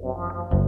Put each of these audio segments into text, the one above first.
Wow.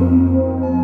Música